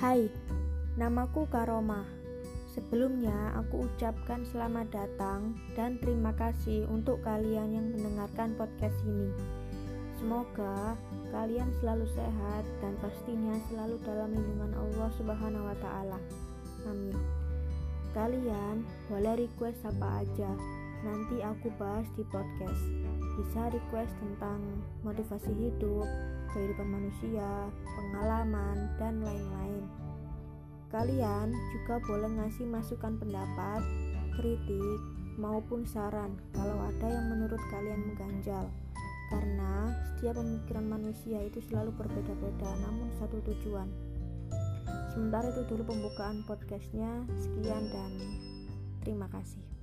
Hai, namaku Karoma. Sebelumnya aku ucapkan selamat datang dan terima kasih untuk kalian yang mendengarkan podcast ini. Semoga kalian selalu sehat dan pastinya selalu dalam lindungan Allah Subhanahu wa taala. Amin. Kalian boleh request apa aja, nanti aku bahas di podcast. Bisa request tentang motivasi hidup, kehidupan manusia, pengalaman, dan lain-lain. Kalian juga boleh ngasih masukan pendapat, kritik, maupun saran kalau ada yang menurut kalian mengganjal. Karena setiap pemikiran manusia itu selalu berbeda-beda, namun satu tujuan. Sementara itu dulu pembukaan podcastnya. Sekian dan terima kasih.